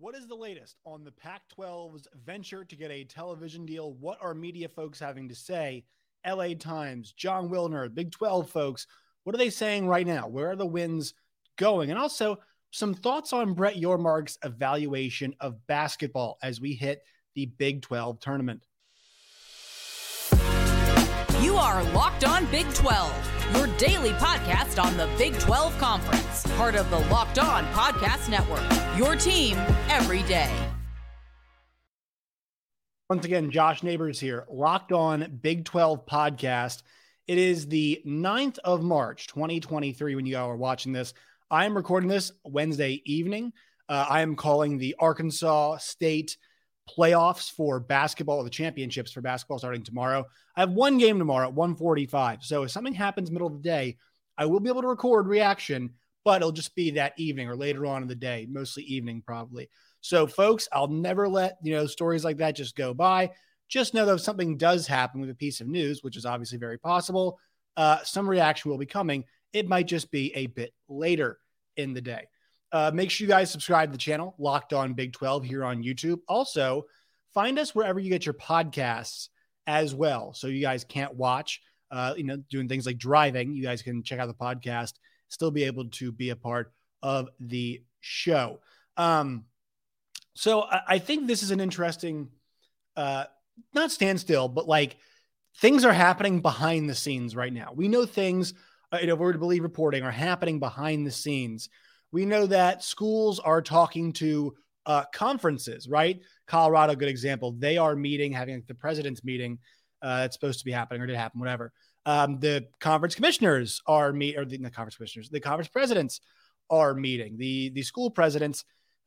What is the latest on the Pac 12's venture to get a television deal? What are media folks having to say? LA Times, Jon Wilner, Big 12 folks, what are they saying right now? Where are the winds going? And also, some thoughts on Brett Yormark's evaluation of basketball as we hit the Big 12 tournament. You are Locked On Big 12, your daily podcast on the Big 12 Conference, part of the Locked On Podcast Network. Your team every day. Once again, Josh Neighbors here, Locked On Big 12 podcast. It is the 9th of March, 2023, when you all are watching this. I am recording this Wednesday evening. Uh, I am calling the Arkansas State playoffs for basketball, or the championships for basketball starting tomorrow. I have one game tomorrow at 145. So if something happens middle of the day, I will be able to record reaction, but it'll just be that evening or later on in the day, mostly evening probably. So folks, I'll never let, you know, stories like that just go by. Just know that if something does happen with a piece of news, which is obviously very possible, uh, some reaction will be coming. It might just be a bit later in the day. Uh, make sure you guys subscribe to the channel, Locked On Big 12 here on YouTube. Also, find us wherever you get your podcasts as well. So you guys can't watch, uh, you know, doing things like driving. You guys can check out the podcast, still be able to be a part of the show. Um, so I, I think this is an interesting, uh, not standstill, but like things are happening behind the scenes right now. We know things, uh, you know, if we're to believe reporting, are happening behind the scenes we know that schools are talking to uh, conferences, right? Colorado, good example. They are meeting, having the president's meeting. Uh, it's supposed to be happening or did happen, whatever. Um, the conference commissioners are meet, or the, the conference commissioners, the conference presidents are meeting. The the school presidents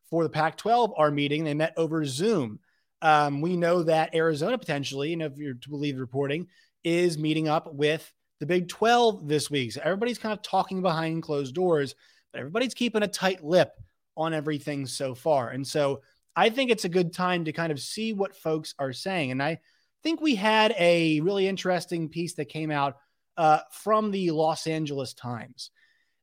for the Pac-12 are meeting. They met over Zoom. Um, we know that Arizona potentially, and if you're to believe the reporting, is meeting up with the Big 12 this week. So everybody's kind of talking behind closed doors but everybody's keeping a tight lip on everything so far. And so I think it's a good time to kind of see what folks are saying. And I think we had a really interesting piece that came out uh, from the Los Angeles Times.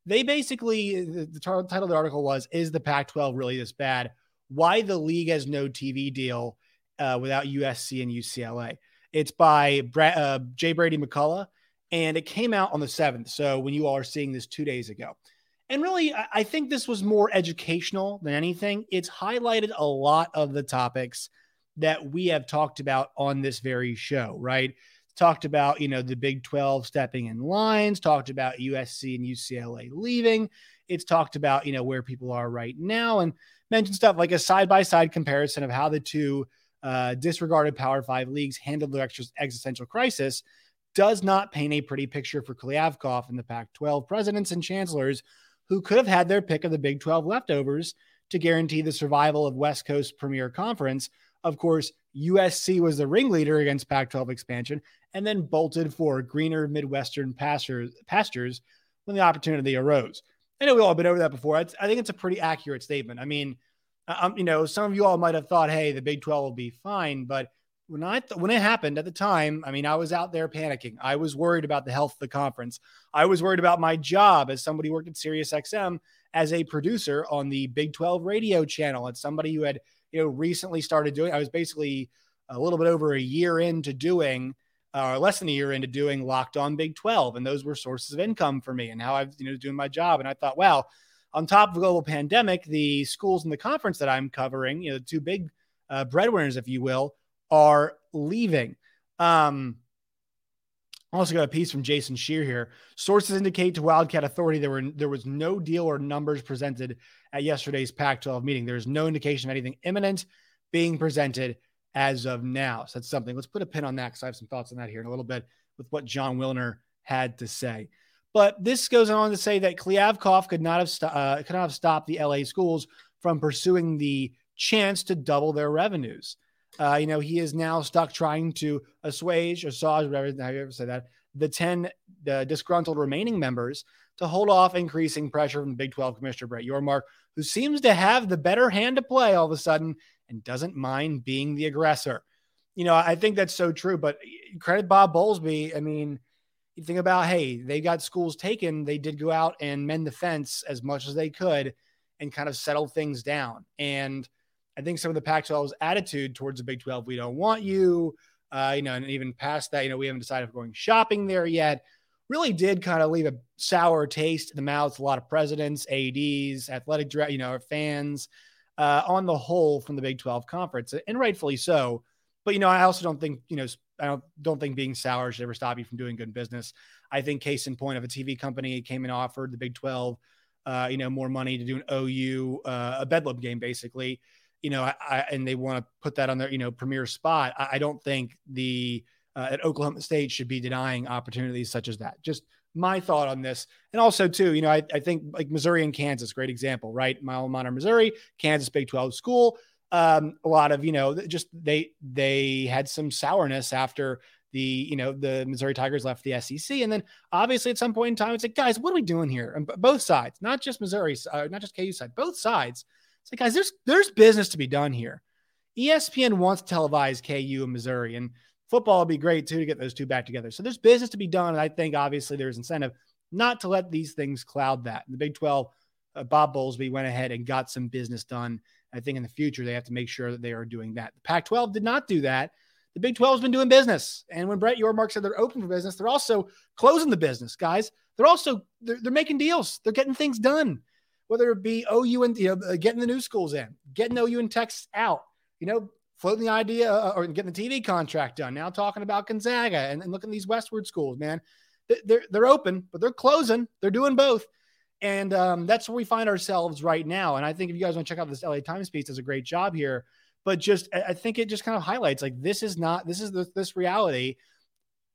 They basically, the, the title of the article was Is the Pac 12 really this bad? Why the league has no TV deal uh, without USC and UCLA. It's by uh, J. Brady McCullough, and it came out on the 7th. So when you all are seeing this two days ago. And really, I think this was more educational than anything. It's highlighted a lot of the topics that we have talked about on this very show, right? Talked about, you know, the Big 12 stepping in lines, talked about USC and UCLA leaving. It's talked about, you know, where people are right now and mentioned stuff like a side by side comparison of how the two uh, disregarded Power Five leagues handled their existential crisis does not paint a pretty picture for Kliavkoff and the Pac 12 presidents and chancellors who could have had their pick of the Big 12 leftovers to guarantee the survival of West Coast Premier Conference. Of course, USC was the ringleader against Pac 12 expansion and then bolted for greener Midwestern pastures, pastures when the opportunity arose. I know we've all been over that before. I think it's a pretty accurate statement. I mean, um, you know, some of you all might have thought, hey, the Big 12 will be fine. But when I th- when it happened at the time, I mean, I was out there panicking. I was worried about the health of the conference. I was worried about my job as somebody worked at SiriusXM as a producer on the Big 12 radio channel. As somebody who had you know recently started doing. I was basically a little bit over a year into doing, or uh, less than a year into doing Locked On Big 12, and those were sources of income for me. And now I've you know doing my job, and I thought, wow. On top of the global pandemic, the schools in the conference that I'm covering, you know, the two big uh, breadwinners, if you will, are leaving. Um, also got a piece from Jason Scheer here. Sources indicate to Wildcat Authority there were there was no deal or numbers presented at yesterday's Pac-12 meeting. There's no indication of anything imminent being presented as of now. So that's something. Let's put a pin on that because I have some thoughts on that here in a little bit with what Jon Wilner had to say. But this goes on to say that Kliavkoff could not have st- uh, could not have stopped the LA schools from pursuing the chance to double their revenues. Uh, you know, he is now stuck trying to assuage, assuage, whatever how you ever say that, the 10 the disgruntled remaining members to hold off increasing pressure from the Big 12 Commissioner Brett Yormark, who seems to have the better hand to play all of a sudden and doesn't mind being the aggressor. You know, I think that's so true, but credit Bob Bowlesby. I mean, you think about, hey, they got schools taken. They did go out and mend the fence as much as they could and kind of settle things down. And I think some of the Pac 12's attitude towards the Big 12, we don't want you, uh, you know, and even past that, you know, we haven't decided if we're going shopping there yet, really did kind of leave a sour taste in the mouths of a lot of presidents, ADs, athletic, you know, fans uh, on the whole from the Big 12 conference, and rightfully so. But, you know, I also don't think, you know, I don't, don't think being sour should ever stop you from doing good business. I think case in point of a TV company came and offered the Big 12, uh, you know, more money to do an OU, uh, a Bedlam game, basically you know, I, I, and they want to put that on their, you know, premier spot. I, I don't think the uh, at Oklahoma State should be denying opportunities such as that. Just my thought on this. And also, too, you know, I, I think like Missouri and Kansas, great example, right? My alma mater, Missouri, Kansas Big 12 school. Um, a lot of, you know, just they they had some sourness after the, you know, the Missouri Tigers left the SEC. And then obviously at some point in time, it's like, guys, what are we doing here? And both sides, not just Missouri, uh, not just KU side, both sides it's like, guys, there's there's business to be done here. ESPN wants to televise KU and Missouri, and football would be great too to get those two back together. So there's business to be done, and I think obviously there's incentive not to let these things cloud that. The Big 12, uh, Bob Bowlesby went ahead and got some business done. I think in the future they have to make sure that they are doing that. The Pac-12 did not do that. The Big 12 has been doing business, and when Brett Yormark said they're open for business, they're also closing the business, guys. They're also they're, they're making deals. They're getting things done whether it be OU and you know uh, getting the new schools in, getting OU and Texas out, you know, floating the idea uh, or getting the TV contract done. Now talking about Gonzaga and, and looking at these westward schools, man, they're they're open, but they're closing. They're doing both, and um, that's where we find ourselves right now. And I think if you guys want to check out this LA Times piece, does a great job here. But just I think it just kind of highlights like this is not this is the, this reality,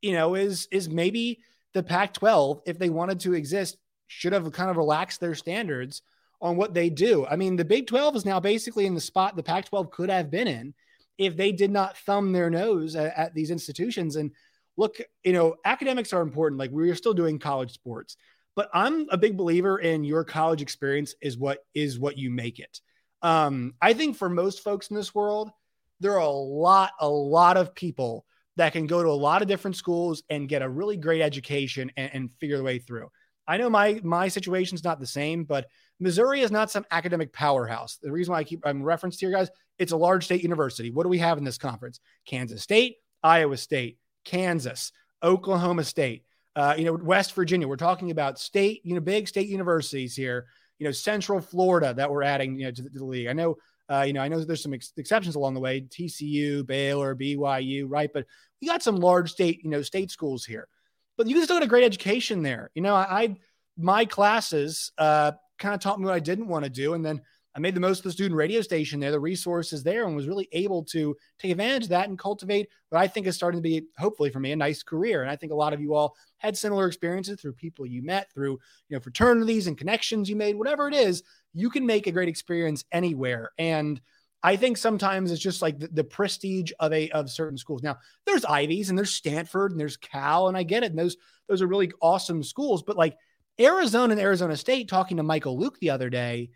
you know, is is maybe the Pac-12 if they wanted to exist should have kind of relaxed their standards on what they do. I mean, the Big 12 is now basically in the spot the Pac 12 could have been in if they did not thumb their nose at, at, these institutions. And look, you know, academics are important. Like we're still doing college sports, but I'm a big believer in your college experience is what is what you make it. Um, I think for most folks in this world, there are a lot, a lot of people that can go to a lot of different schools and get a really great education and, and figure their way through. I know my my situation's not the same, but Missouri is not some academic powerhouse. The reason why I keep I'm referenced here, guys, it's a large state university. What do we have in this conference? Kansas State, Iowa State, Kansas, Oklahoma State, uh, you know, West Virginia. We're talking about state, you know, big state universities here. You know, Central Florida that we're adding, you know, to the, to the league. I know, uh, you know, I know there's some ex- exceptions along the way. TCU, Baylor, BYU, right? But we got some large state, you know, state schools here but you can still get a great education there. You know, I, I my classes uh, kind of taught me what I didn't want to do, and then I made the most of the student radio station there, the resources there, and was really able to take advantage of that and cultivate what I think is starting to be, hopefully for me, a nice career. And I think a lot of you all had similar experiences through people you met, through you know fraternities and connections you made, whatever it is. You can make a great experience anywhere, and I think sometimes it's just like the, the, prestige of a of certain schools. Now, there's Ivies and there's Stanford and there's Cal, and I get it. And those those are really awesome schools. But like Arizona and Arizona State, talking to Michael Luke the other day,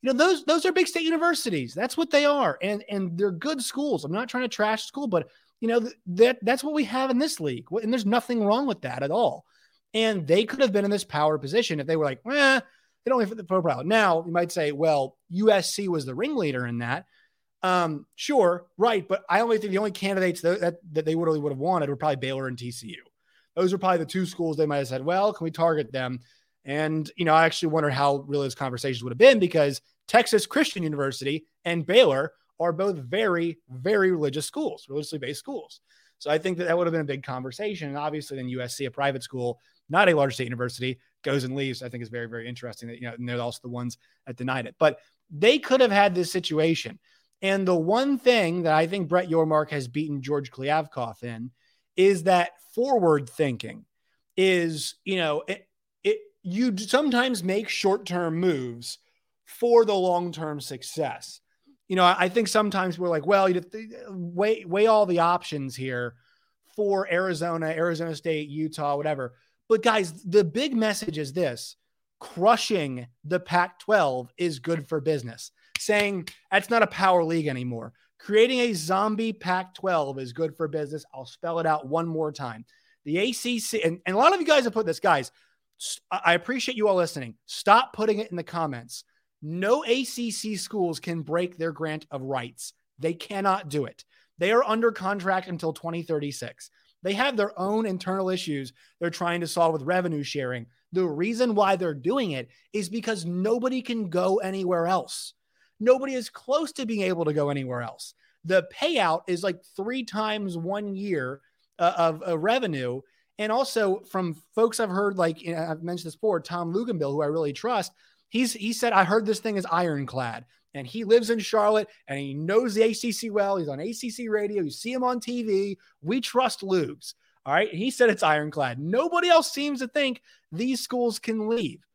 you know, those those are big state universities. That's what they are. And and they're good schools. I'm not trying to trash school, but you know, that that's what we have in this league. And there's nothing wrong with that at all. And they could have been in this power position if they were like, eh, they don't fit the profile. Now you might say, well, USC was the ringleader in that. Um, sure, right, but I only think the only candidates that that, that they would only would have wanted were probably Baylor and TCU. Those are probably the two schools they might have said, "Well, can we target them?" And you know, I actually wonder how really those conversations would have been because Texas Christian University and Baylor are both very, very religious schools, religiously based schools. So I think that that would have been a big conversation. And obviously, then USC, a private school, not a large state university, goes and leaves. I think is very, very interesting. That you know, and they're also the ones that denied it. But they could have had this situation and the one thing that I think Brett Yormark has beaten George Kliavkoff in is that forward thinking is, you know, it, it you sometimes make short-term moves for the long-term success. You know, I think sometimes we're like, well, you weigh weigh all the options here for Arizona, Arizona State, Utah, whatever. But guys, the big message is this: crushing the Pac 12 is good for business saying that's not a power league anymore. Creating a zombie Pac 12 is good for business. I'll spell it out one more time. The ACC, and, and a lot of you guys have put this, guys, I appreciate you all listening. Stop putting it in the comments. No ACC schools can break their grant of rights. They cannot do it. They are under contract until 2036. They have their own internal issues they're trying to solve with revenue sharing. The reason why they're doing it is because nobody can go anywhere else. Nobody is close to being able to go anywhere else. The payout is like three times one year uh, of, of revenue. And also from folks I've heard, like you know, I've mentioned this before, Tom Luginbill, who I really trust, he's he said, I heard this thing is ironclad. And he lives in Charlotte and he knows the ACC well. He's on ACC radio. You see him on TV. We trust Lugs. All right. He said it's ironclad. Nobody else seems to think these schools can leave.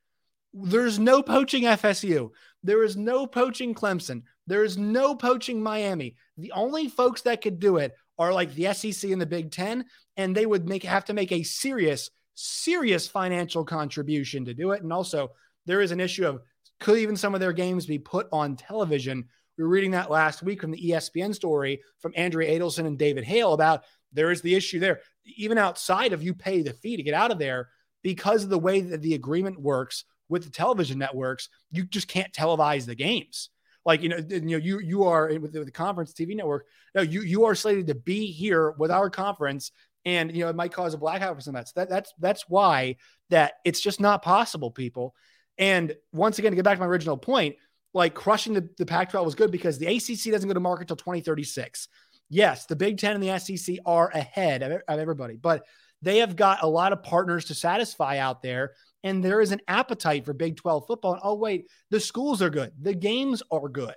There's no poaching FSU. There is no poaching Clemson. There is no poaching Miami. The only folks that could do it are like the SEC and the Big Ten, and they would make have to make a serious, serious financial contribution to do it. And also, there is an issue of could even some of their games be put on television? We were reading that last week from the ESPN story from Andrea Adelson and David Hale about there is the issue there. Even outside of you pay the fee to get out of there, because of the way that the agreement works with the television networks, you just can't televise the games. Like you know, you know, you you are with the, conference TV network. No, you you are slated to be here with our conference, and you know it might cause a blackout for some of that. So that that's that's why that it's just not possible, people. And once again, to get back to my original point, like crushing the, the Pac 12 was good because the ACC doesn't go to market until 2036. Yes, the Big Ten and the SEC are ahead of, of everybody, but they have got a lot of partners to satisfy out there. And there is an appetite for Big 12 football. And oh, wait, the schools are good. The games are good.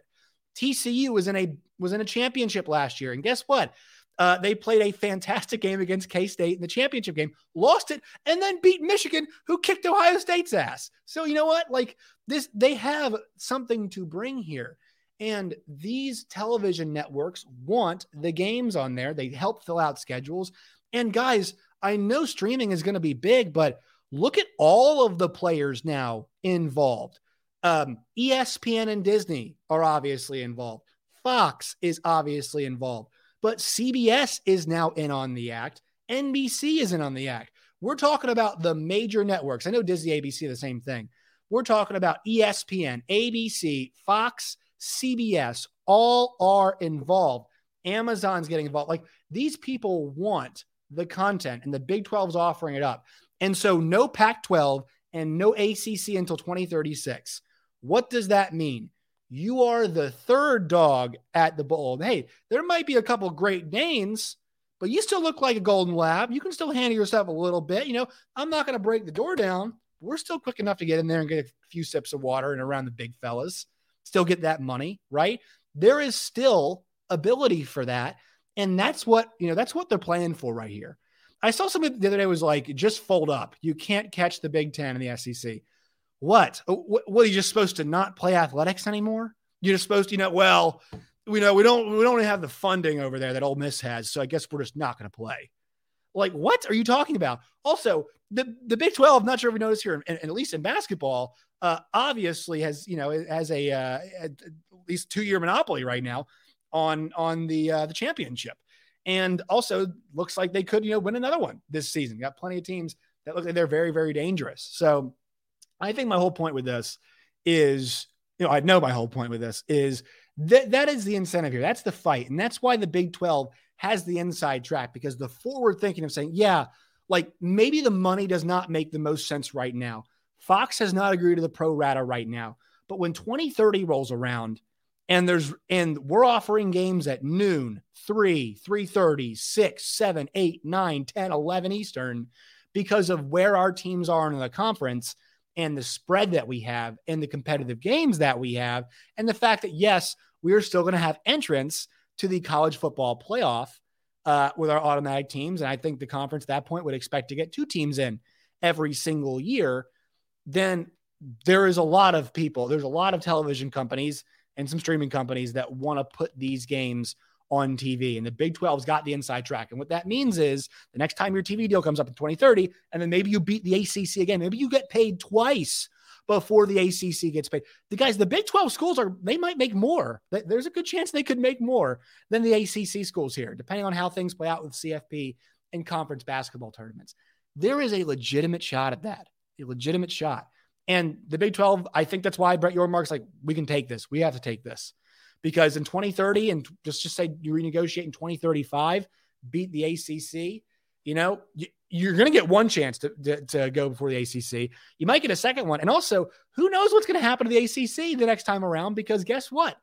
TCU was in a was in a championship last year. And guess what? Uh, they played a fantastic game against K State in the championship game, lost it, and then beat Michigan, who kicked Ohio State's ass. So you know what? Like this, they have something to bring here. And these television networks want the games on there. They help fill out schedules. And guys, I know streaming is going to be big, but look at all of the players now involved. Um, ESPN and Disney are obviously involved. Fox is obviously involved. But CBS is now in on the act. NBC is in on the act. We're talking about the major networks. I know Disney, ABC, the same thing. We're talking about ESPN, ABC, Fox, CBS, all are involved. Amazon's getting involved. Like these people want the content, and the Big 12 is offering it up. And so, no Pac 12 and no ACC until 2036. What does that mean? you are the third dog at the bowl. Hey, there might be a couple great names, but you still look like a golden lab. You can still handle yourself a little bit. You know, I'm not going to break the door down. We're still quick enough to get in there and get a few sips of water and around the big fellas, still get that money, right? There is still ability for that. And that's what, you know, that's what they're playing for right here. I saw something the other day was like, just fold up. You can't catch the Big Ten and the SEC. What? Uh, what? Are you just supposed to not play athletics anymore? You're just supposed to, you know, well, we know we don't we don't have the funding over there that Ole Miss has, so I guess we're just not going to play. Like, what are you talking about? Also, the the Big Twelve. Not sure if you noticed here, and, and at least in basketball, uh, obviously has you know has a uh, at least two year monopoly right now on on the uh, the championship, and also looks like they could you know win another one this season. Got plenty of teams that look like they're very very dangerous. So I think my whole point with this is, you know, I know my whole point with this is that that is the incentive here. That's the fight. And that's why the Big 12 has the inside track because the forward thinking of saying, yeah, like maybe the money does not make the most sense right now. Fox has not agreed to the pro rata right now. But when 2030 rolls around and there's and we're offering games at noon, 3, 3:30, 6, 7, 8, 9, 10, 11 Eastern because of where our teams are in the conference, and the spread that we have and the competitive games that we have, and the fact that, yes, we are still going to have entrance to the college football playoff uh, with our automatic teams. And I think the conference at that point would expect to get two teams in every single year. Then there is a lot of people, there's a lot of television companies and some streaming companies that want to put these games on TV. And the Big 12's got the inside track. And what that means is the next time your TV deal comes up in 2030, and then maybe you beat the ACC again, maybe you get paid twice before the ACC gets paid. The guys, the Big 12 schools are, they might make more. There's a good chance they could make more than the ACC schools here, depending on how things play out with CFP and conference basketball tournaments. There is a legitimate shot at that, a legitimate shot. And the Big 12, I think that's why Brett Yormark's like, we can take this. We have to take this. Because in 2030, and just, just say you renegotiate in 2035, beat the ACC, you know, you're going to get one chance to, to, to, go before the ACC. You might get a second one. And also, who knows what's going to happen to the ACC the next time around? Because guess what?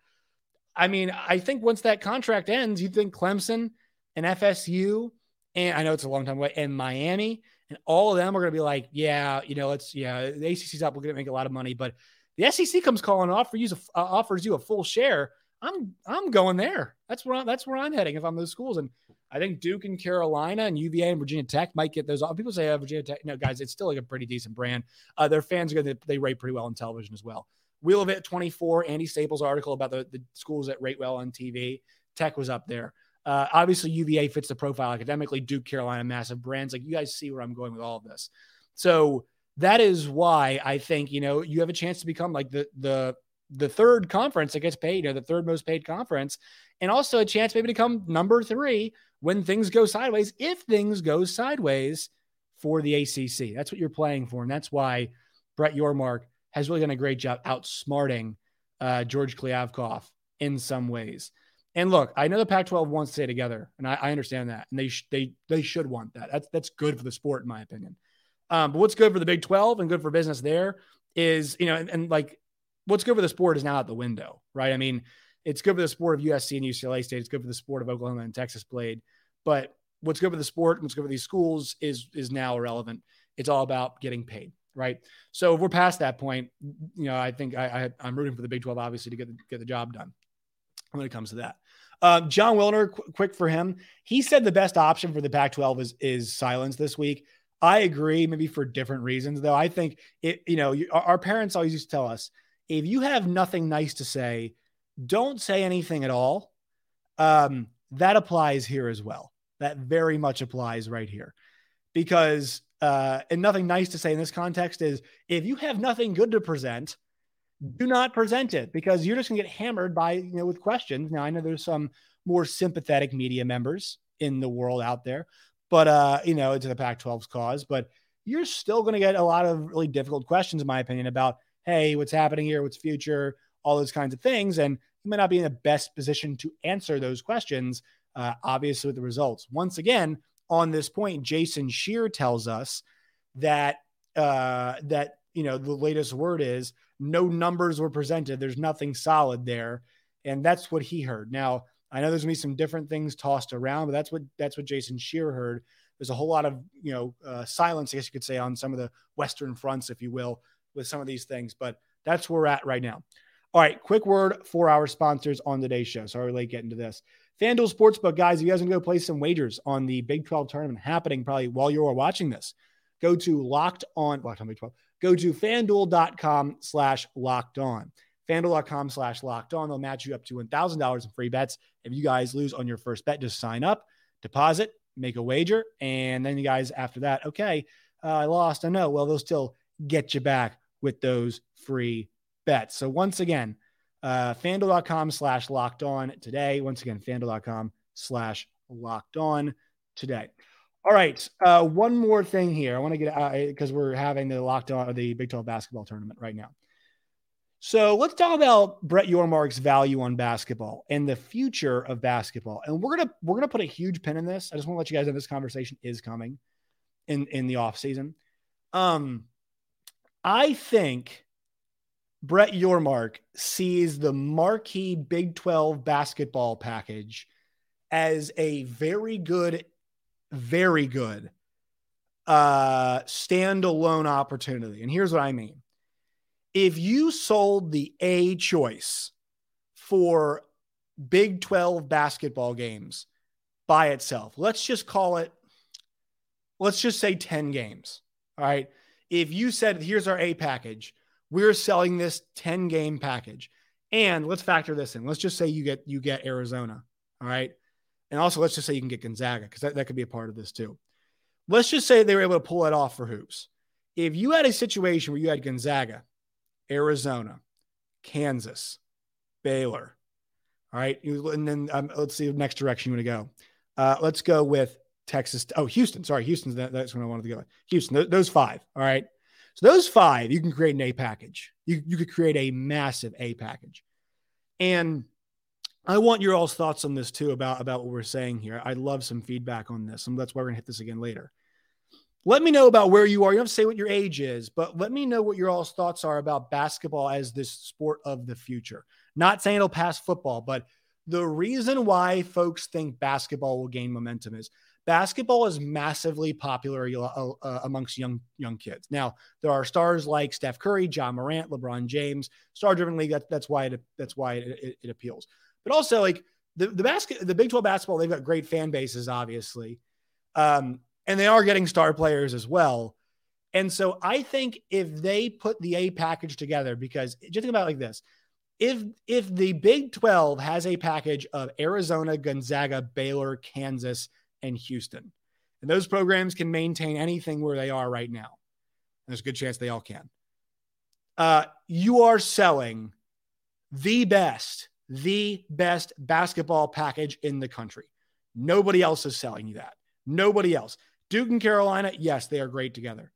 I mean, I think once that contract ends, you think Clemson and FSU, and I know it's a long time away, and Miami, and all of them are going to be like, yeah, you know, let's, yeah, the ACC's up. We're going to make a lot of money. But the SEC comes calling off for you, uh, offers you a full share. I'm, I'm going there. That's where, I'm, that's where I'm heading if I'm those schools. And I think Duke and Carolina and UVA and Virginia Tech might get those. People say oh, Virginia Tech. No, guys, it's still like a pretty decent brand. Uh, their fans are going to, they rate pretty well on television as well. Wheel of It 24, Andy Staples article about the, the schools that rate well on TV. Tech was up there. Uh, obviously, UVA fits the profile academically. Duke, Carolina, massive brands. Like you guys see where I'm going with all of this. So that is why I think you know you have a chance to become like the the the third conference that gets paid, you know, the third most paid conference, and also a chance maybe to come number three when things go sideways. If things go sideways for the ACC, that's what you're playing for, and that's why Brett Yormark has really done a great job outsmarting uh, George Kliavkoff in some ways. And look, I know the Pac-12 wants to stay together, and I, I understand that, and they sh- they they should want that. That's that's good for the sport, in my opinion. Um, but what's good for the Big 12 and good for business there is, you know, and, and like what's good for the sport is now out the window, right? I mean, it's good for the sport of USC and UCLA State. It's good for the sport of Oklahoma and Texas played, but what's good for the sport, and what's good for these schools is is now irrelevant. It's all about getting paid right? So if we're past that point, you know, I think I, I am rooting for the Big 12 obviously to get the, get the job done when it comes to that. Uh, Jon Wilner, qu- quick for him. He said the best option for the Pac-12 is is silence this week. I agree, maybe for different reasons though. I think it. You know, you, our parents always used to tell us if you have nothing nice to say, don't say anything at all. Um, that applies here as well. That very much applies right here, because uh, and nothing nice to say in this context is if you have nothing good to present, do not present it because you're just going to get hammered by, you know, with questions. Now, I know there's some more sympathetic media members in the world out there, but, uh, you know, to the Pac 12's cause, but you're still going to get a lot of really difficult questions, in my opinion, about, hey, what's happening here? What's future? All those kinds of things. And you may not be in the best position to answer those questions, uh, obviously, with the results. Once again, on this point, Jason Scheer tells us that uh, that you know the latest word is no numbers were presented. There's nothing solid there, and that's what he heard. Now I know there's gonna be some different things tossed around, but that's what that's what Jason Scheer heard. There's a whole lot of you know uh, silence, I guess you could say, on some of the Western fronts, if you will, with some of these things. But that's where we're at right now. All right, quick word for our sponsors on today's show. Sorry, late getting to this. FanDuel Sportsbook, guys, if you guys want to go play some wagers on the Big 12 tournament happening probably while you're watching this, go to locked on, locked on Big 12, go to fanduel.com slash locked on. FanDuel.com slash locked on. They'll match you up to $1,000 in free bets. If you guys lose on your first bet, just sign up, deposit, make a wager. And then you guys, after that, okay, uh, I lost. I know. Well, they'll still get you back with those free bets. So once again, uh, fanduel.com slash locked on today. Once again, fanduel.com slash locked on today. All right. Uh, one more thing here. I want to get out because we're having the locked on the Big 12 basketball tournament right now. So let's talk about Brett Yormark's value on basketball and the future of basketball. And we're gonna we're gonna put a huge pin in this. I just want to let you guys know this conversation is coming in in the off season. Um, I think Brett Yormark sees the marquee Big 12 basketball package as a very good, very good uh, standalone opportunity. And here's what I mean if you sold the A choice for Big 12 basketball games by itself, let's just call it, let's just say 10 games. All right. If you said, here's our A package, we're selling this 10 game package. And let's factor this in. Let's just say you get you get Arizona. All right. And also let's just say you can get Gonzaga, because that, that could be a part of this too. Let's just say they were able to pull it off for hoops. If you had a situation where you had Gonzaga, Arizona, Kansas, Baylor, all right, and then um, let's see the next direction you want to go. Uh, let's go with Texas. Oh, Houston. Sorry, Houston's that, that's when I wanted to go. Houston. Th- those five. All right. So those five, you can create an A package. You, you could create a massive A package. And I want your all's thoughts on this too about, about what we're saying here. I'd love some feedback on this. And that's why we're gonna hit this again later. Let me know about where you are. You don't have to say what your age is, but let me know what your all's thoughts are about basketball as this sport of the future. Not saying it'll pass football, but the reason why folks think basketball will gain momentum is basketball is massively popular uh, amongst young young kids. Now there are stars like Steph Curry, Ja Morant, LeBron James, star-driven league. That, that's why it that's why it, it, it appeals. But also like the the basket, the Big Twelve basketball, they've got great fan bases, obviously, um, and they are getting star players as well. And so I think if they put the A package together, because just think about like this. If if the Big 12 has a package of Arizona, Gonzaga, Baylor, Kansas, and Houston. And those programs can maintain anything where they are right now. There's a good chance they all can. Uh, you are selling the best, the best basketball package in the country. Nobody else is selling you that. Nobody else. Duke and Carolina, yes, they are great together.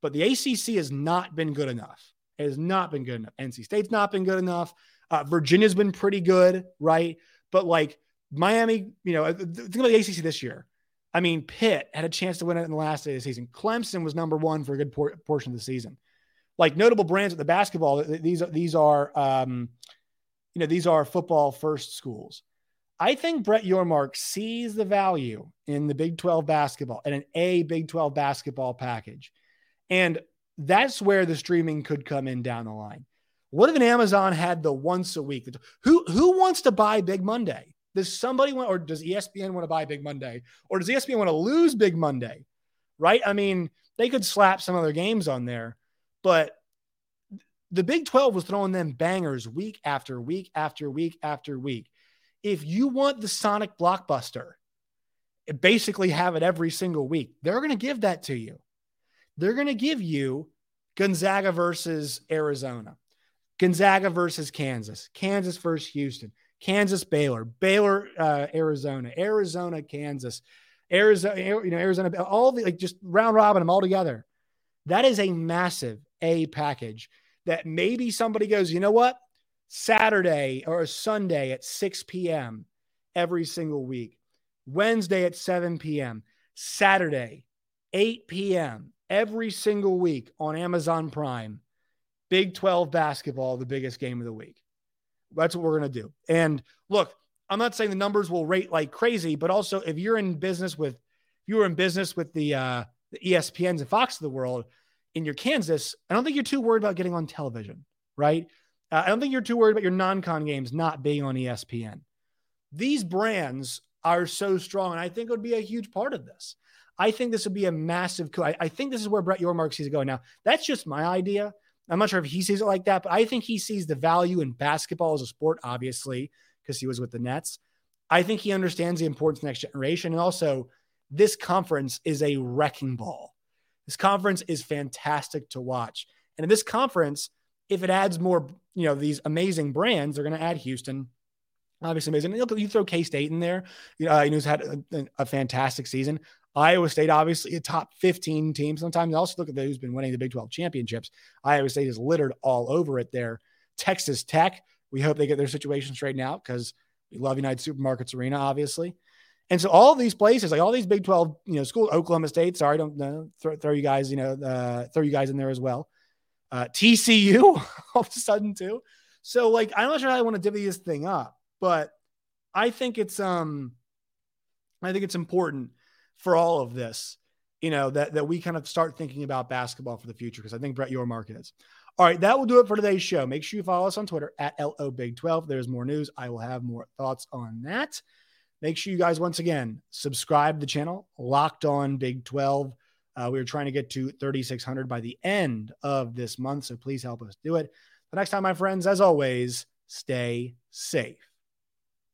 But the ACC has not been good enough. It has not been good enough. NC State's not been good enough. Uh, Virginia's been pretty good, right? But like Miami, you know, think about the ACC this year. I mean, Pitt had a chance to win it in the last day of the season. Clemson was number one for a good por- portion of the season. Like notable brands at the basketball, these are these are um, you know these are football first schools. I think Brett Yormark sees the value in the Big 12 basketball and an A Big 12 basketball package, and that's where the streaming could come in down the line. What if an Amazon had the once a week? Who who wants to buy Big Monday? Does somebody want, or does ESPN want to buy Big Monday, or does ESPN want to lose Big Monday? Right? I mean, they could slap some other games on there, but the Big 12 was throwing them bangers week after week after week after week. If you want the Sonic blockbuster, basically have it every single week, they're going to give that to you. They're going to give you Gonzaga versus Arizona, Gonzaga versus Kansas, Kansas versus Houston, Kansas, Baylor, Baylor, uh, Arizona, Arizona, Kansas, Arizona, you know, Arizona, all the like just round robin them all together. That is a massive A package that maybe somebody goes, you know what? Saturday or Sunday at 6 p.m. every single week, Wednesday at 7 p.m., Saturday, 8 p.m. every single week on Amazon Prime. Big 12 basketball, the biggest game of the week. That's what we're going to do. And look, I'm not saying the numbers will rate like crazy, but also if you're in business with, you were in business with the, uh, the ESPNs and Fox of the world in your Kansas, I don't think you're too worried about getting on television, right? Uh, I don't think you're too worried about your non-con games not being on ESPN. These brands are so strong, and I think it would be a huge part of this. I think this would be a massive. Co- I, I think this is where Brett Yormark sees it going. Now, that's just my idea. I'm not sure if he sees it like that, but I think he sees the value in basketball as a sport, obviously, because he was with the Nets. I think he understands the importance of next generation. And also, this conference is a wrecking ball. This conference is fantastic to watch. And in this conference, if it adds more, you know, these amazing brands, they're going to add Houston. Obviously, amazing. You throw K State in there, uh, you know, who's had a, a fantastic season. Iowa State, obviously a top 15 team. Sometimes also look at those who's been winning the Big 12 championships. Iowa State is littered all over it there. Texas Tech, we hope they get their situation straightened out because we love United Supermarkets Arena, obviously. And so all these places, like all these Big 12, you know, schools, Oklahoma State, sorry, don't throw, throw you guys, you know, uh, throw you guys in there as well. Uh, TCU all of a sudden too. So like, I'm not sure how I want to divvy this thing up, but I think it's, um, I think it's important for all of this, you know, that, that we kind of start thinking about basketball for the future because I think Brett Yormark is. All right, that will do it for today's show. Make sure you follow us on Twitter at LO Big 12. There's more news. I will have more thoughts on that. Make sure you guys, once again, subscribe to the channel, Locked On Big 12. Uh, we are trying to get to 3,600 by the end of this month. So please help us do it. The next time, my friends, as always, stay safe.